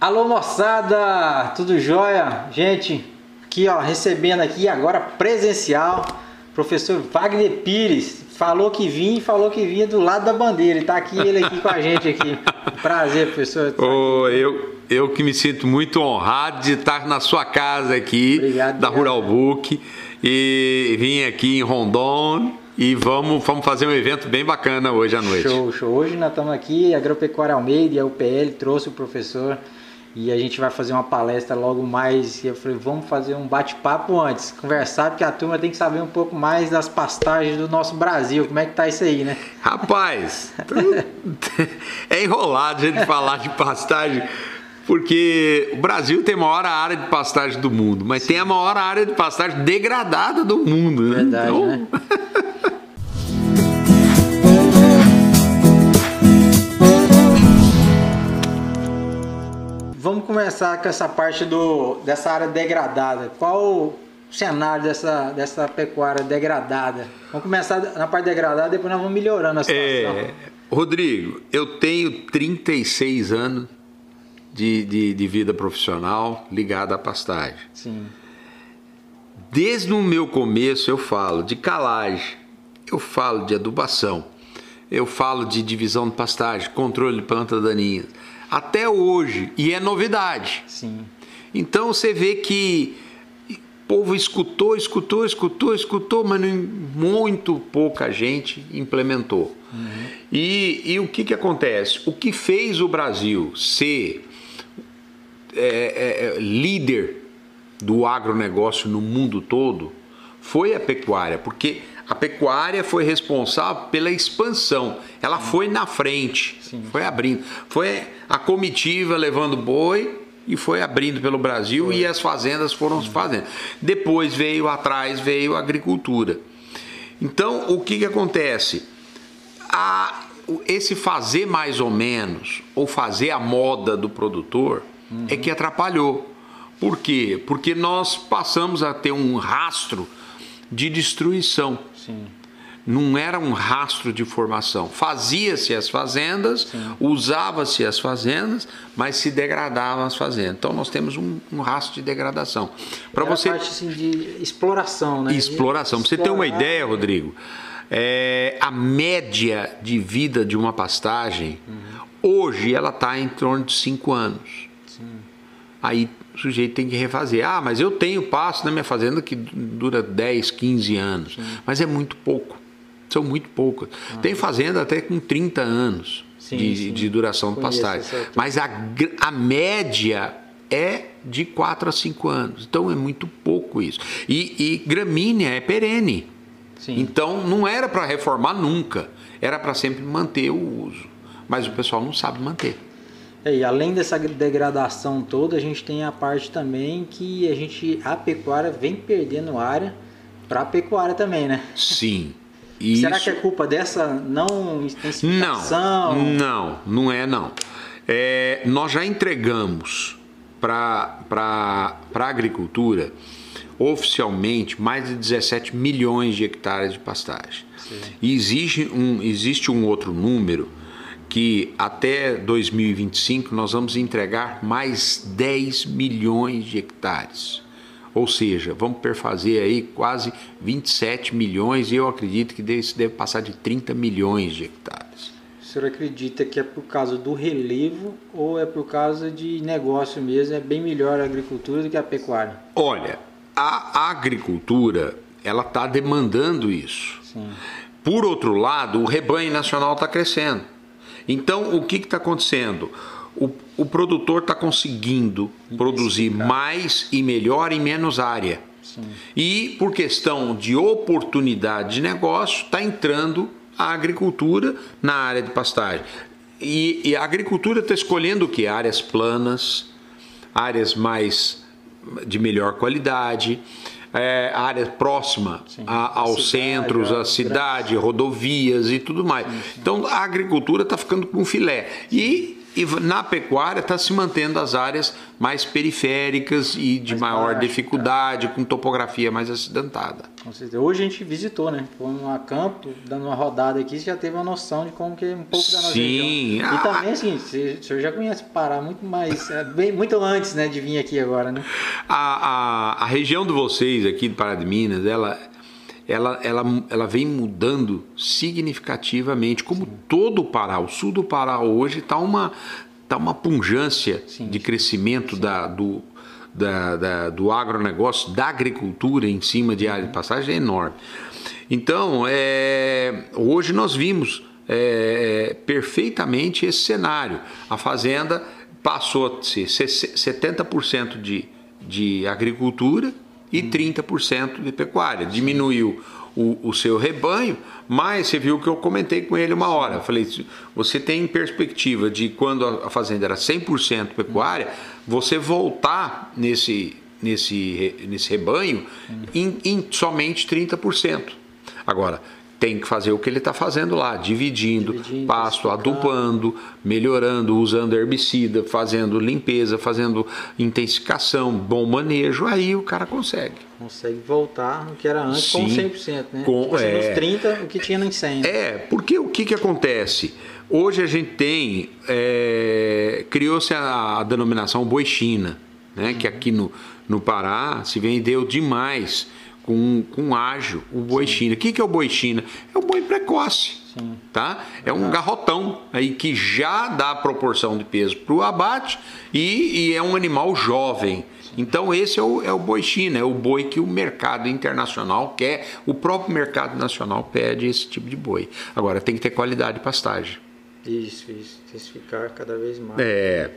Alô moçada, tudo jóia? Gente, aqui ó, recebendo aqui agora presencial, professor Wagner Pires, falou que vinha e falou que vinha do lado da bandeira, e tá aqui ele aqui com a gente aqui. Prazer, professor. Oh, eu, eu que me sinto muito honrado de estar na sua casa aqui, Obrigado, da obrigado. Rural Book, e vim aqui em Rondon e vamos, vamos fazer um evento bem bacana hoje à noite. Show, show. Hoje nós estamos aqui, Agropecuária Almeida e a UPL trouxe o professor e a gente vai fazer uma palestra logo mais. E eu falei, vamos fazer um bate-papo antes, conversar, porque a turma tem que saber um pouco mais das pastagens do nosso Brasil. Como é que tá isso aí, né? Rapaz, é enrolado a gente falar de pastagem, porque o Brasil tem a maior área de pastagem do mundo, mas tem a maior área de pastagem degradada do mundo. Né? Verdade, Então, né? Vamos começar com essa parte do, dessa área degradada. Qual o cenário dessa, dessa pecuária degradada? Vamos começar na parte degradada, depois nós vamos melhorando a situação. É, Rodrigo, eu tenho 36 anos de, de, de vida profissional ligada à pastagem. Sim, Desde o meu começo eu falo de calagem, eu falo de adubação, eu falo de divisão de pastagem, controle de plantas daninhas. Até hoje, e é novidade. sim. Então você vê que o povo escutou, escutou, escutou, escutou, mas muito pouca gente implementou. E, e o que, que acontece? O que fez o Brasil ser é, é, é, líder do agronegócio no mundo todo foi a pecuária, porque a pecuária foi responsável pela expansão. Ela foi na frente, Sim. foi abrindo. Foi a comitiva levando boi e foi abrindo pelo Brasil e as fazendas foram se fazendo. Depois veio atrás, veio a agricultura. Então, o que, que acontece? A- esse fazer mais ou menos, ou fazer a moda do produtor, é que atrapalhou. Por quê? Porque nós passamos a ter um rastro de destruição. Sim. Não era um rastro de formação. Fazia-se as fazendas, usava-se as fazendas, mas se degradavam as fazendas. Então nós temos um, um rastro de degradação. Para você parte assim, de exploração, né? exploração. Pra você ter uma ideia, Rodrigo, é, a média de vida de uma pastagem, hoje ela está em torno de 5 anos. Aí o sujeito tem que refazer. Ah, mas eu tenho pasto na minha fazenda que dura 10, 15 anos. Mas é muito pouco. São muito poucas. Tem fazenda até com 30 anos Sim, de, sim. de duração de Conheço pastagem. Mas a, a média é de 4 a 5 anos. Então é muito pouco isso. E, e gramínea é perene. Sim. Então não era para reformar nunca. Era para sempre manter o uso. Mas o pessoal não sabe manter. É, e além dessa degradação toda, a gente tem a parte também que a gente a pecuária vem perdendo área para a pecuária também, né? Sim. Será Isso- que é culpa dessa não Não, intensificação? não, não é não. É, nós já entregamos para a agricultura oficialmente mais de 17 milhões de hectares de pastagem. E existe um, existe um outro número que até 2025 nós vamos entregar mais 10 milhões de hectares. Ou seja, vamos perfazer aí quase 27 milhões e eu acredito que isso deve passar de 30 milhões de hectares. O senhor acredita que é por causa do relevo ou é por causa de negócio mesmo? É bem melhor a agricultura do que a pecuária? Olha, a agricultura ela está demandando isso. Sim. Por outro lado, o rebanho nacional está crescendo. Então, o que está acontecendo? O, o produtor está conseguindo produzir mais e melhor em menos área. Sim. E por questão de oportunidade de negócio, está entrando a agricultura na área de pastagem. E, e a agricultura está escolhendo o que? Áreas planas, áreas mais de melhor qualidade, é, área próxima Sim. a- A aos centros, à cidade, rodovias e tudo mais. Então a agricultura está ficando com filé. E e na pecuária está se mantendo as áreas mais periféricas e de mais maior baixo, dificuldade, tá. com topografia mais acidentada. Hoje a gente visitou, né? Foi a campo, dando uma rodada aqui, você já teve uma noção de como que é um pouco da nossa Sim. região. E ah. também, assim, você, o senhor já conhece Pará muito mais, é, bem, muito antes né, de vir aqui agora, né? A, a, a região de vocês aqui de Pará de Minas, ela ela, ela, ela vem mudando significativamente, como Sim. todo o Pará. O sul do Pará hoje está uma, tá uma punjância Sim. de crescimento Da, do, da, da, do agronegócio, da agricultura em cima de área de passagem é enorme. Então, é, hoje nós vimos é, perfeitamente esse cenário. A fazenda passou a ser 70% de, de agricultura e 30% de pecuária. Diminuiu o, o, seu rebanho, mas você viu que eu comentei com ele uma hora. Eu falei, você tem perspectiva de quando a fazenda era 100% pecuária, você voltar nesse, nesse, nesse rebanho em, em somente 30%. Agora, tem que fazer o que ele está fazendo lá, dividindo, dividindo pasto, adubando, melhorando, usando herbicida, fazendo limpeza, fazendo intensificação, bom manejo, aí o cara consegue. Consegue voltar no que era antes Sim, com 100%, né? Com, tipo, é, nos 30, o que tinha no 100. É, porque o que, que acontece? Hoje a gente tem, é, criou-se a, a, denominação boi China, né? Uhum. que aqui no, no Pará se vendeu demais com, com ágil, o boi Sim. China. O que, que é o boi China? É o boi precoce. Sim. Tá? É um garrotão aí que já dá proporção de peso para o abate e, e, é um animal jovem. Então esse é o, é o boi China, é o boi que o mercado internacional quer, o próprio mercado nacional pede esse tipo de boi. Agora tem que ter qualidade de pastagem. Isso, isso, intensificar cada vez mais. É.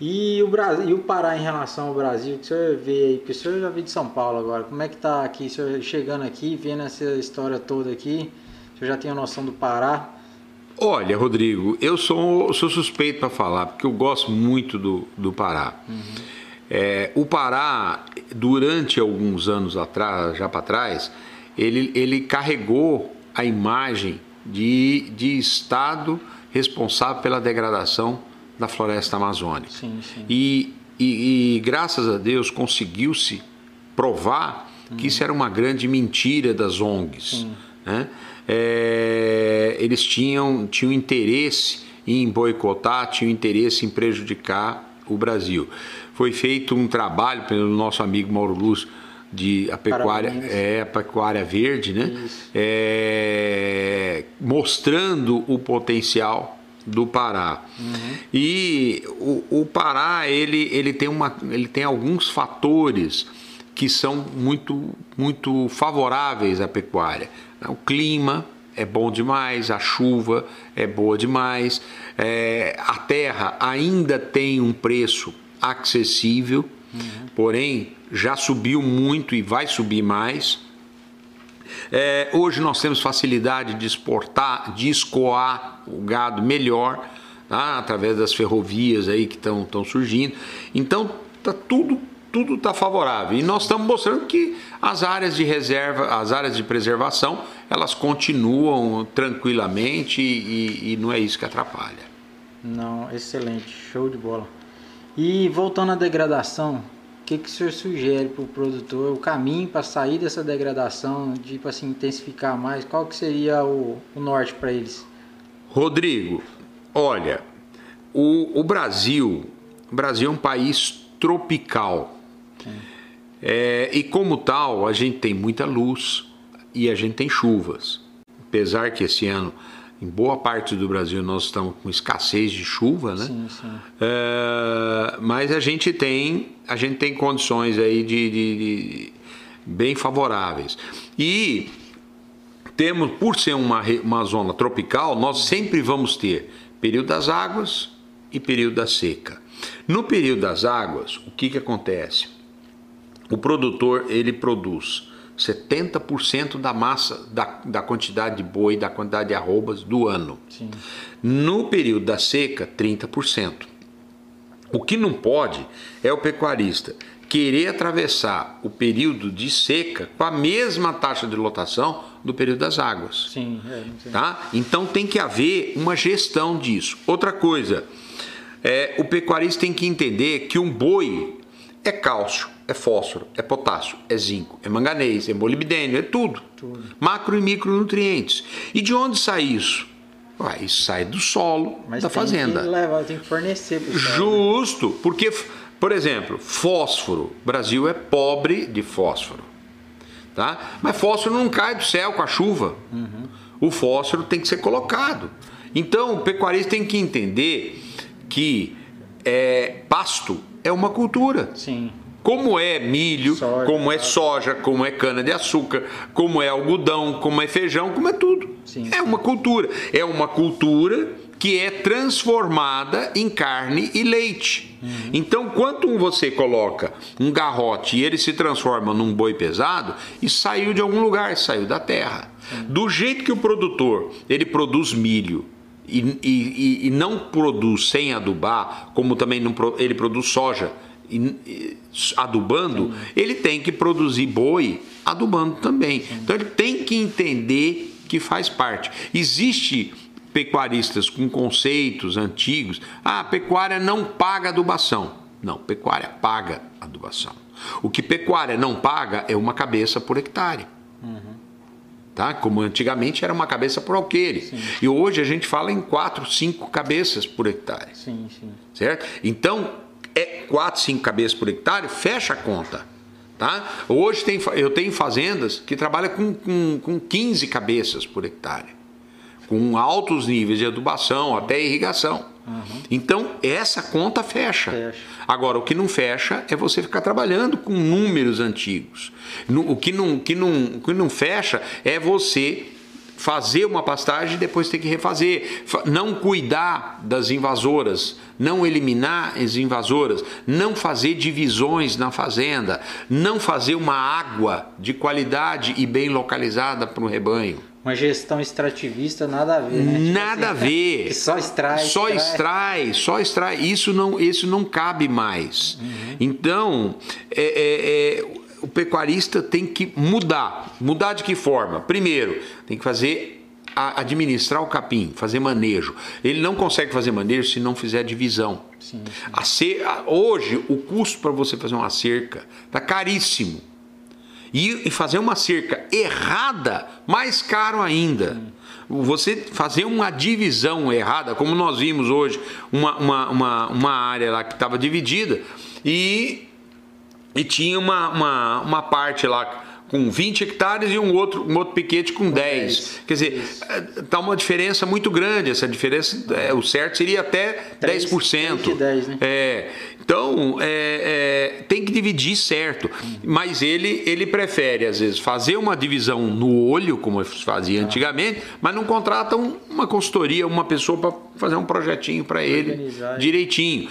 E o, Brasil, e o Pará em relação ao Brasil, que o senhor vê aí, porque o senhor já veio de São Paulo agora, como é que tá aqui, o senhor chegando aqui, vendo essa história toda aqui, o senhor já tem a noção do Pará? Olha, Rodrigo, eu sou, sou suspeito para falar, porque eu gosto muito do, do Pará. Uhum. É, o Pará, durante alguns anos atrás, já para trás, ele, ele carregou a imagem de, de Estado responsável pela degradação da floresta amazônica. Sim, sim. E, e, e, graças a Deus conseguiu-se provar hum. que isso era uma grande mentira das ONGs. Né? É, eles tinham, tinham interesse em boicotar, tinham interesse em prejudicar o Brasil. Foi feito um trabalho pelo nosso amigo Mauro Luz de a pecuária é a pecuária verde, né? É, mostrando o potencial do Pará. Uhum. E o, o, Pará ele, ele, tem uma, ele tem alguns fatores que são muito, muito favoráveis à pecuária. O clima é bom demais, a chuva é boa demais, é, a terra ainda tem um preço acessível, uhum. porém já subiu muito e vai subir mais. É, hoje nós temos facilidade de exportar, de escoar o gado melhor, tá? através das ferrovias aí que estão surgindo. Então tá tudo tudo está favorável e nós estamos mostrando que as áreas de reserva, as áreas de preservação, elas continuam tranquilamente e, e não é isso que atrapalha. Não, excelente, show de bola. E voltando à degradação, que, que o senhor sugere para o produtor, o caminho para sair dessa degradação, de tipo assim, intensificar mais? Qual que seria o, o norte para eles? Rodrigo, olha, o, o, Brasil, o Brasil é um país tropical. É, e como tal, a gente tem muita luz e a gente tem chuvas. Apesar que esse ano em boa parte do Brasil nós estamos com escassez de chuva, né? Sim, sim. É, mas a gente tem a gente tem condições aí de, de, de bem favoráveis e temos por ser uma, uma zona tropical nós sempre vamos ter período das águas e período da seca. No período das águas o que que acontece? O produtor ele produz 70% da massa, da, da quantidade de boi, da quantidade de arrobas do ano. Sim. No período da seca, 30%. O que não pode é o pecuarista querer atravessar o período de seca com a mesma taxa de lotação do período das águas. Sim, é, tá? Então tem que haver uma gestão disso. Outra coisa, É, o pecuarista tem que entender que um boi é cálcio, é fósforo, é potássio, é zinco, é manganês, é molibdênio, é tudo. tudo. Macro e micronutrientes. E de onde sai isso? Ué, isso sai do solo Mas da tem fazenda. Que levar, tem que fornecer pro solo, né? Justo, porque, por exemplo, fósforo. O Brasil é pobre de fósforo. Tá? Mas fósforo não cai do céu com a chuva. Uhum. O fósforo tem que ser colocado. Então, o pecuarista tem que entender que é, pasto é uma cultura. Sim. Como é milho, Soja, como é soja, como é cana-de-açúcar, como é algodão, como é feijão, como é tudo. Sim. É uma cultura. É uma cultura que é transformada em carne e leite. Então, quando você coloca um garrote e ele se transforma num boi pesado, isso saiu de algum lugar, saiu da terra. Do jeito que o produtor ele produz milho e, e- e- e não produz sem adubar, como também não ele produz soja e- e- adubando, ele tem que produzir boi adubando também. Então ele tem que entender que faz parte. Existe pecuaristas com conceitos antigos. Ah, pecuária não paga adubação. Não, pecuária paga adubação. O que pecuária não paga é uma cabeça por hectare tá? Como antigamente era uma cabeça por alqueire. E hoje a gente fala em quatro, cinco cabeças por hectare, Sim, sim. certo? Então, é quatro, cinco cabeças por hectare, fecha a conta. Tá? Hoje tem, eu tenho fazendas que trabalham com, com, com 15 cabeças por hectare, com altos níveis de adubação, até irrigação. Então, essa conta fecha. Fecha. Agora, o que não fecha é você ficar trabalhando com números antigos. O que não, que não, o que não fecha é você fazer uma pastagem e depois ter que refazer. Fa- Não cuidar das invasoras, não eliminar as invasoras, não fazer divisões na fazenda, não fazer uma água de qualidade e bem localizada para o rebanho. Uma gestão extrativista, nada a ver, né? Tipo Nada a assim, ver. que Só extrai. Só extrai, só extrai. Isso não, isso não cabe mais. Então, é, é, é, o pecuarista tem que mudar. Mudar de que forma? Primeiro, tem que fazer administrar o capim, fazer manejo. Ele não consegue fazer manejo se não fizer divisão. Sim, a- hoje, o custo para você fazer uma cerca está caríssimo. E, e fazer uma cerca errada, mais caro ainda. Você fazer uma divisão errada, como nós vimos hoje, uma, uma, uma, uma área lá que estava dividida e, e tinha uma, uma, uma parte lá com 20 hectares e um outro, um outro piquete com 10. 10. Quer dizer, está uma diferença muito grande. Essa diferença, é, o certo seria até Três- 10%. três de 10, né? É, então, é, é, tem que dividir certo. Mas ele, ele prefere, às vezes, fazer uma divisão no olho, como fazia antigamente, mas não contrata um- uma consultoria, uma pessoa para fazer um projetinho para ele Organizar. direitinho.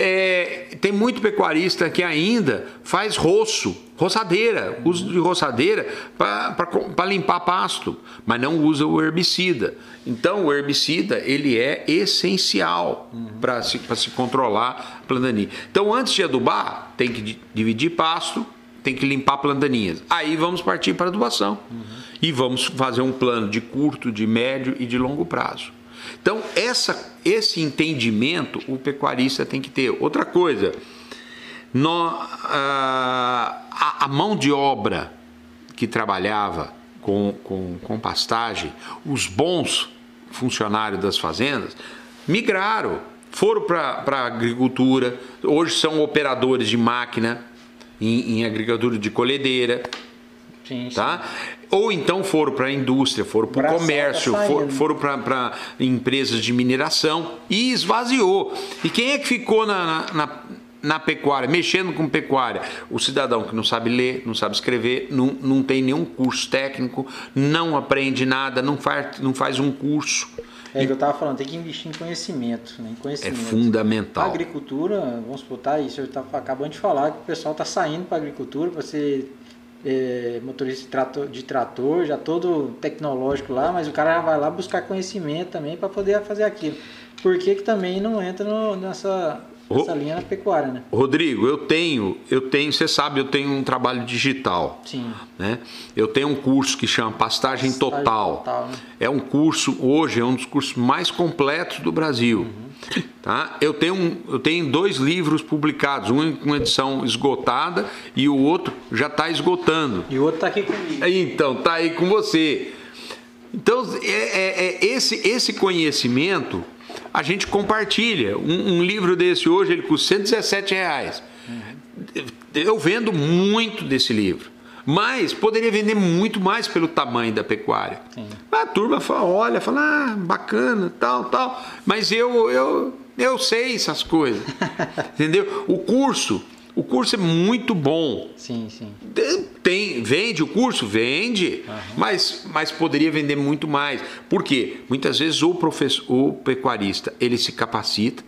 É, tem muito pecuarista que ainda faz roço, roçadeira, uso de roçadeira para limpar pasto, mas não usa o herbicida. Então o herbicida ele é essencial para se, se controlar a plantaninha. Então antes de adubar, tem que di- dividir pasto, tem que limpar plantaninhas. Aí vamos partir para adubação. E vamos fazer um plano de curto, de médio e de longo prazo. Então, essa, esse entendimento o pecuarista tem que ter. Outra coisa, nó- ah, a, a mão de obra que trabalhava com, com, com pastagem, os bons funcionários das fazendas, migraram, foram para a agricultura, hoje são operadores de máquina em, em agricultura de colhedeira, Sim, sim. tá? Ou então foram para a indústria, foram para o comércio, for- foram para empresas de mineração e esvaziou. E quem é que ficou na, na, na- pecuária, mexendo com pecuária? O cidadão que não sabe ler, não sabe escrever, não, não tem nenhum curso técnico, não aprende nada, não faz, não faz um curso. É o que eu tava falando, tem que investir em conhecimento, né? Em É conhecimento. A fundamental. agricultura, vamos botar isso, eu estava acabando de falar que o pessoal está saindo para a agricultura para ser é, motorista de trator, de trator, já todo tecnológico lá, mas o cara já vai lá buscar conhecimento também para poder fazer aquilo. Por que, que também não entra no- nessa, nessa linha na pecuária, né? Rodrigo, eu tenho, eu tenho, você sabe, eu tenho um trabalho digital. Sim. né? Eu tenho um curso que chama Pastagem Pastagem Total. Total, né? É um curso, hoje, é um dos cursos mais completos do Brasil. Tá? Eu, tenho, eu tenho dois livros publicados, um com edição esgotada e o outro já está esgotando. E o outro está aqui comigo. Então, tá aí com você. Então, é, é, é esse, esse conhecimento a gente compartilha. Um, um, livro desse hoje ele custa 117 reais. Eu vendo muito desse livro. Mas poderia vender muito mais pelo tamanho da pecuária. Sim. A turma fala, olha, fala, ah, bacana, tal, tal. Mas eu, eu, eu sei essas coisas. entendeu? O curso, o curso é muito bom. Sim, sim. Tem, vende o curso? Vende, uhum. mas, mas poderia vender muito mais. Por quê? Muitas vezes o, professor, o pecuarista ele se capacita,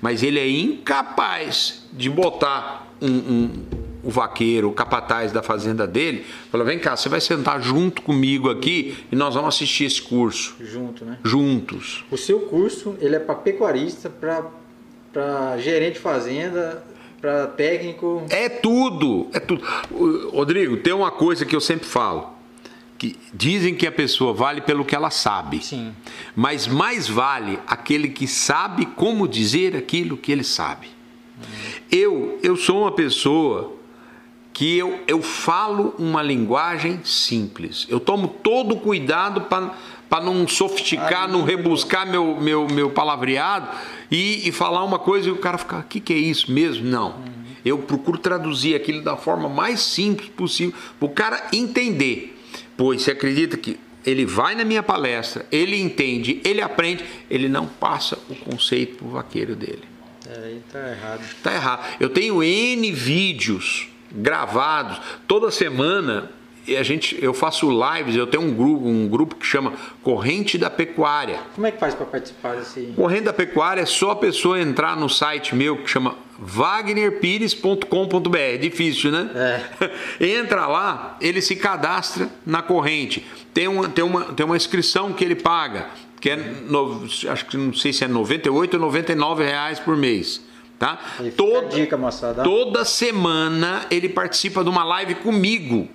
mas ele é incapaz de botar um, um o vaqueiro, o capataz da fazenda dele, fala: vem cá, você vai sentar junto comigo aqui e nós vamos assistir esse curso. Junto, né? Juntos. O seu curso, ele é para pecuarista, para gerente de fazenda, para técnico. É tudo, é tudo. Rodrigo, tem uma coisa que eu sempre falo. Que dizem que a pessoa vale pelo que ela sabe. Sim. Mas mais vale aquele que sabe como dizer aquilo que ele sabe. Hum. Eu, eu sou uma pessoa que eu, eu falo uma linguagem simples. Eu tomo todo o cuidado para não sofisticar, não rebuscar meu, meu, meu palavreado e, e falar uma coisa e o cara ficar, o que, que é isso mesmo? Não. Eu procuro traduzir aquilo da forma mais simples possível para o cara entender. Pois você acredita que ele vai na minha palestra, ele entende, ele aprende, ele não passa o conceito para o vaqueiro dele. É, aí tá errado. Tá errado. Eu tenho N vídeos gravados. Toda semana a gente, eu faço lives, eu tenho um grupo, um grupo que chama Corrente da Pecuária. Como é que faz para participar desse? Corrente da Pecuária é só a pessoa entrar no site meu que chama wagnerpires.com.br. É difícil, né? É. Entra lá, ele se cadastra na corrente. Tem uma, tem, uma, tem uma inscrição que ele paga, que é, no, acho que não sei se é 98 ou 99 reais por mês. Tá? Toda, dica, moçada. toda semana ele participa de uma live comigo,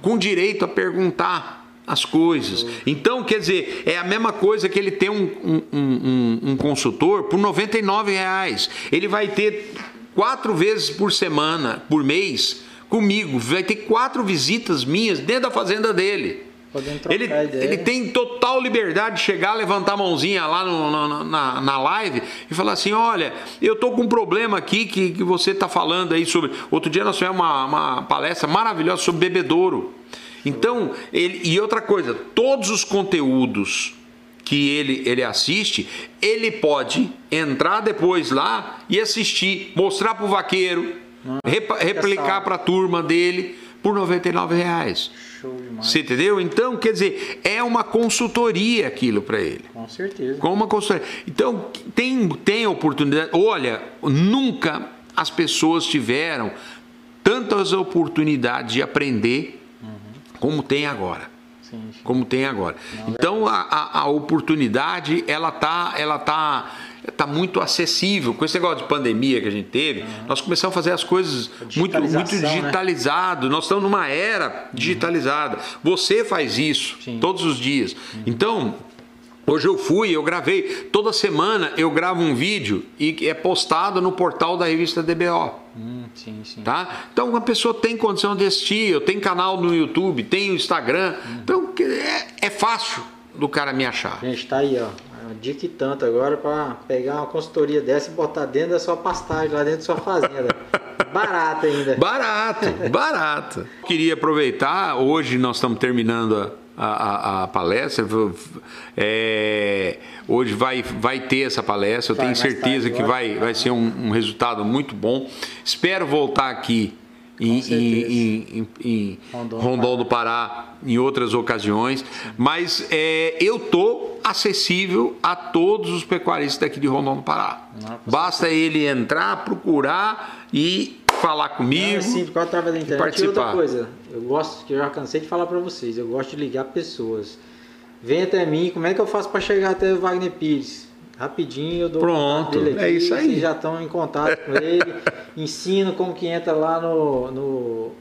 com direito a perguntar as coisas. Então, quer dizer, é a mesma coisa que ele tem um, um, um, um consultor por 99 reais. Ele vai ter quatro vezes por semana, por mês, comigo. Vai ter quatro visitas minhas dentro da fazenda dele. Ele, ele tem total liberdade de chegar, levantar a mãozinha lá no, no, na, na live e falar assim: olha, eu tô com um problema aqui que, que você está falando aí sobre. Outro dia nós tivemos uma, uma palestra maravilhosa sobre bebedouro. Então, ele, e outra coisa, todos os conteúdos que ele, ele assiste, ele pode entrar depois lá e assistir, mostrar para o vaqueiro, ah, replicar para a turma dele por 99 reais. Show demais. Você entendeu? Então, quer dizer, é uma consultoria aquilo para ele. Com certeza. Com uma consultoria. Então, tem, tem oportunidade. Olha, nunca as pessoas tiveram tantas oportunidades de aprender uhum. como tem agora. Sim, sim. Como tem agora. Não, então, a, a, a oportunidade, ela tá, ela tá está muito acessível. Com esse negócio de pandemia que a gente teve, uhum. nós começamos a fazer as coisas muito, muito né? digitalizado. Né? Nós estamos numa era digitalizada. Uhum. Você faz isso Sim. todos os dias. Uhum. Então, Hoje eu fui, eu gravei. Toda semana eu gravo um vídeo e é postado no portal da revista DBO. Hum, sim, sim. Tá? Então a pessoa tem condição de assistir. Eu tenho canal no YouTube, tenho Instagram. Hum. Então é, é fácil do cara me achar. Gente, tá aí, ó uma dica e tanto agora para pegar uma consultoria dessa e botar dentro da sua pastagem, lá dentro da sua fazenda. barato ainda. Barato, barato. Queria aproveitar, hoje nós estamos terminando a, a, a palestra. É, hoje vai, vai ter essa palestra, eu vai, tenho certeza que vai, vai ser um, um resultado muito bom. Espero voltar aqui em, em, em, Rondon, Rondon do Pará em outras ocasiões, mas é, eu tô acessível a todos os pecuaristas daqui de Rondon do Pará. Não, Basta ele entrar, procurar e falar comigo. Não, é sim, porque através da internet. Participar. E outra coisa, eu gosto, que eu já cansei de falar para vocês, eu gosto de ligar pessoas. Vem até mim, como é que eu faço para chegar até o Wagner Pires? Rapidinho eu dou Pronto, dele aqui, é isso aí. Vocês já estão em contato com ele. Ensino como que entra lá no, no,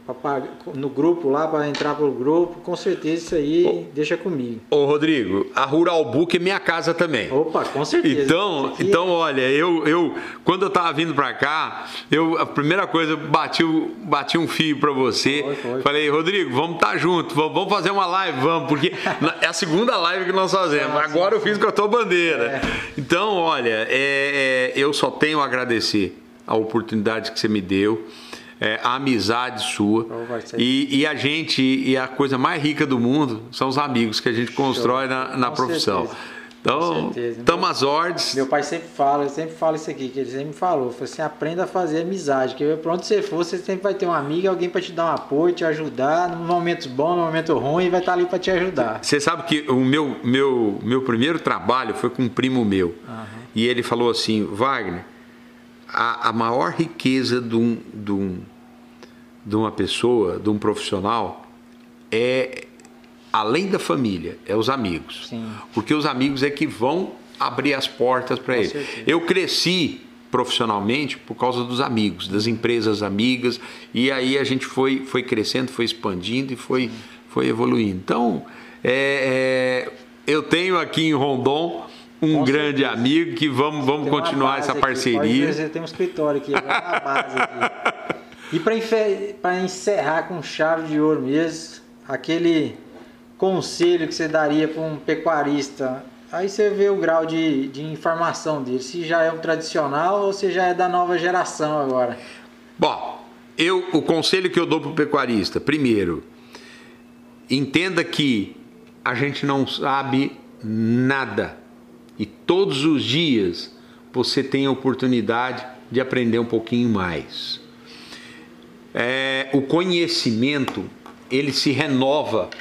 no grupo lá para entrar pro grupo. Com certeza isso aí deixa comigo. Ô Rodrigo, a Rural Book é minha casa também. Opa, com certeza. Então, Aqui- então olha, eu, eu quando eu tava vindo para cá, eu a primeira coisa eu bati, bati um fio para você. Foi, foi. Falei, Rodrigo, vamos estar junto, vamos, fazer uma live, vamos, porque é a segunda live que nós fazemos. Ah, Agora sim, eu fiz com a tua bandeira. Então, olha, é- é, eu só tenho a agradecer a oportunidade que você me deu. é, a amizade sua Oh, e, e a gente e a coisa mais rica do mundo são os amigos que a gente constrói na, na profissão. certeza. Então, estamos às ordens. Meu pai sempre fala, sempre falo isso aqui, que ele sempre me falou, falou assim, aprenda a fazer amizade, que pra onde você for, você sempre vai ter um amigo, alguém para te dar um apoio, te ajudar, nos momentos bons, no momento ruim, vai estar ali para te ajudar. Você sabe que o meu, meu, meu primeiro trabalho foi com um primo meu. E ele falou assim, Wagner, a, a maior riqueza de, um, de, um, de uma pessoa, de um profissional, é além da família, é os amigos. Sim. Porque os amigos é que vão abrir as portas para ele. certeza. Eu cresci profissionalmente por causa dos amigos, das empresas amigas, e aí a gente foi, foi crescendo, foi expandindo e foi, foi evoluindo. Então, é, é, eu tenho aqui em Rondon um Com grande certeza. amigo que vamos, vamos Tem continuar essa aqui, parceria. Dizer, tem um escritório aqui, base aqui. E para encerrar com chave de ouro mesmo, aquele conselho que você daria para um pecuarista, aí você vê o grau de, de informação dele, se já é o tradicional ou se já é da nova geração agora. Bom, eu, o conselho que eu dou para o pecuarista, primeiro, entenda que a gente não sabe nada e todos os dias você tem a oportunidade de aprender um pouquinho mais. É, o conhecimento ele se renova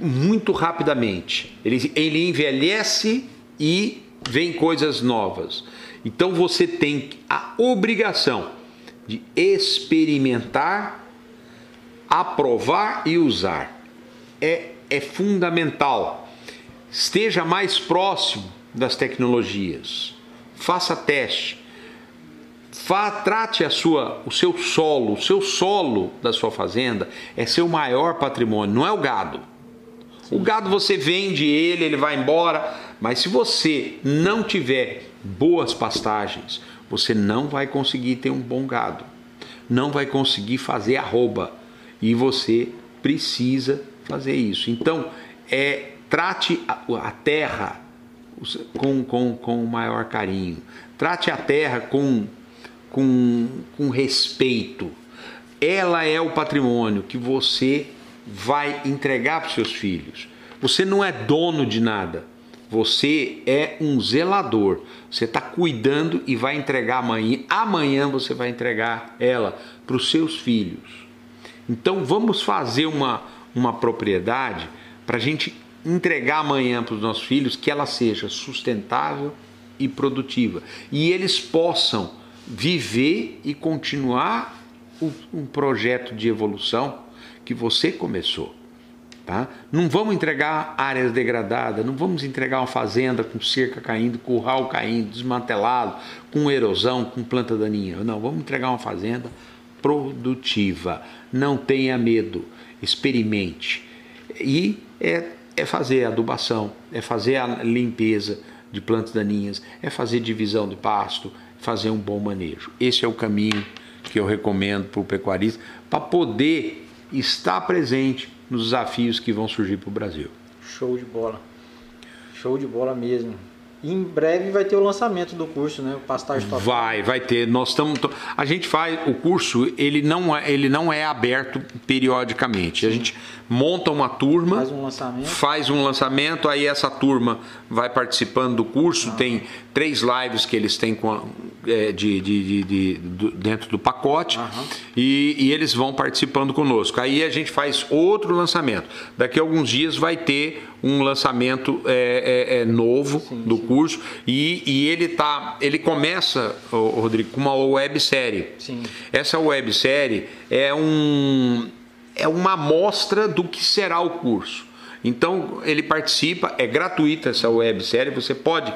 muito rapidamente. Ele, ele envelhece e vem coisas novas. Então você tem a obrigação de experimentar, aprovar e usar. É, é fundamental. Esteja mais próximo das tecnologias. Faça teste. Fa- trate a sua, o seu solo, o seu solo da sua fazenda é seu maior patrimônio, não é o gado. O gado você vende ele, ele vai embora, mas se você não tiver boas pastagens, você não vai conseguir ter um bom gado, não vai conseguir fazer arroba e você precisa fazer isso. Então, é trate a, a terra com, com, com o maior carinho, trate a terra com, com, com respeito. Ela é o patrimônio que você vai entregar para os seus filhos. Você não é dono de nada. Você é um zelador. Você está cuidando e vai entregar amanhã. Amanhã você vai entregar ela para os seus filhos. Então vamos fazer uma, uma propriedade para a gente entregar amanhã para os nossos filhos que ela seja sustentável e produtiva. E eles possam viver e continuar um projeto de evolução que você começou. Tá? Não vamos entregar áreas degradadas, não vamos entregar uma fazenda com cerca caindo, curral caindo, desmantelado, com erosão, com planta daninha. Não, vamos entregar uma fazenda produtiva. Não tenha medo, experimente. E é, é fazer adubação, é fazer a limpeza de plantas daninhas, é fazer divisão de pasto, fazer um bom manejo. Esse é o caminho que eu recomendo para o pecuarista para poder estar presente nos desafios que vão surgir para o Brasil. Show de bola. Show de bola mesmo. E em breve vai ter o lançamento do curso, né? O pastagem total. Vai, vai ter. Nós estamos. A gente faz o curso. Ele não é, ele não é aberto periodicamente. A gente monta uma turma, Faz um lançamento. faz um lançamento. Aí essa turma vai participando do curso. Tem três lives que eles têm com é, de, de- de- de- dentro do pacote Aham. e, e eles vão participando conosco. Aí a gente faz outro lançamento. Daqui a alguns dias vai ter um lançamento é, é, é, novo do curso e, e ele tá, ele começa, Rodrigo, com uma websérie. Sim. Essa websérie é um é uma amostra do que será o curso. Então ele participa, é gratuita essa websérie, você pode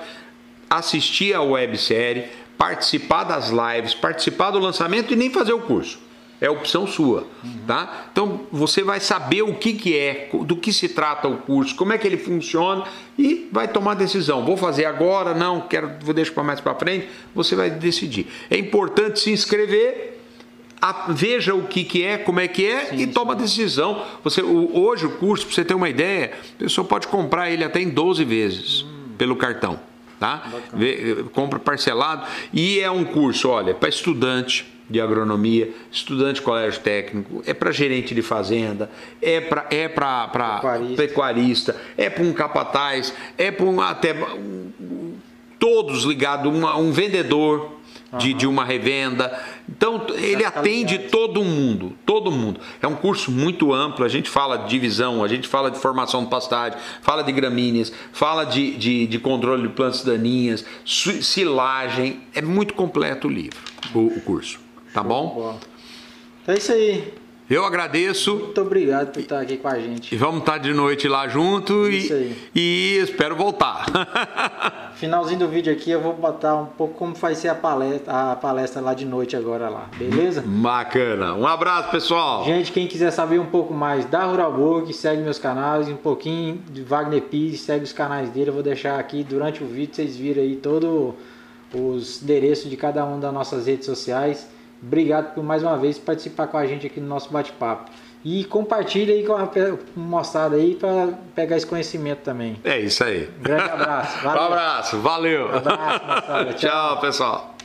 assistir a websérie, participar das lives, participar do lançamento e nem fazer o curso. É opção sua, tá? Então você vai saber o que, que é, do que se trata o curso, como é que ele funciona e vai tomar decisão. Vou fazer agora? Não, quero, vou deixar para mais para frente. Você vai decidir. É importante se inscrever, a, veja o que, que é, como é que é sim, e toma decisão. Você, o, hoje o curso, para você ter uma ideia, a pessoa pode comprar ele até em 12 vezes hum. pelo cartão. Tá? Vê, compra parcelado e é um curso, olha, para estudante de agronomia, estudante de colégio técnico, é para gerente de fazenda, é para é para pecuarista. pecuarista, é para um capataz, é para um até todos ligados um vendedor, de, de uma revenda. Então, ele atende todo mundo, todo mundo. É um curso muito amplo, a gente fala de divisão, a gente fala de formação de pastagem, fala de gramíneas, fala de, de, de controle de plantas daninhas, silagem. É muito completo o livro, o, o curso. Tá bom? Então é isso aí. Eu agradeço. Muito obrigado por estar aqui com a gente. E vamos estar de noite lá junto e, e, espero voltar. Finalzinho do vídeo aqui eu vou botar um pouco como vai ser a palestra, a palestra lá de noite agora lá, beleza? Bacana. Um abraço, pessoal. Gente, quem quiser saber um pouco mais da Rural Book, segue meus canais, um pouquinho de Wagner Pires, segue os canais dele, eu vou deixar aqui durante o vídeo, vocês viram aí todo os endereços de cada uma das nossas redes sociais. Obrigado por mais uma vez participar com a gente aqui no nosso bate-papo. E compartilha aí com a moçada aí para pegar esse conhecimento também. É isso aí. Um grande abraço. Valeu. Um abraço, valeu. Um abraço, moçada. Tchau, Tchau pessoal.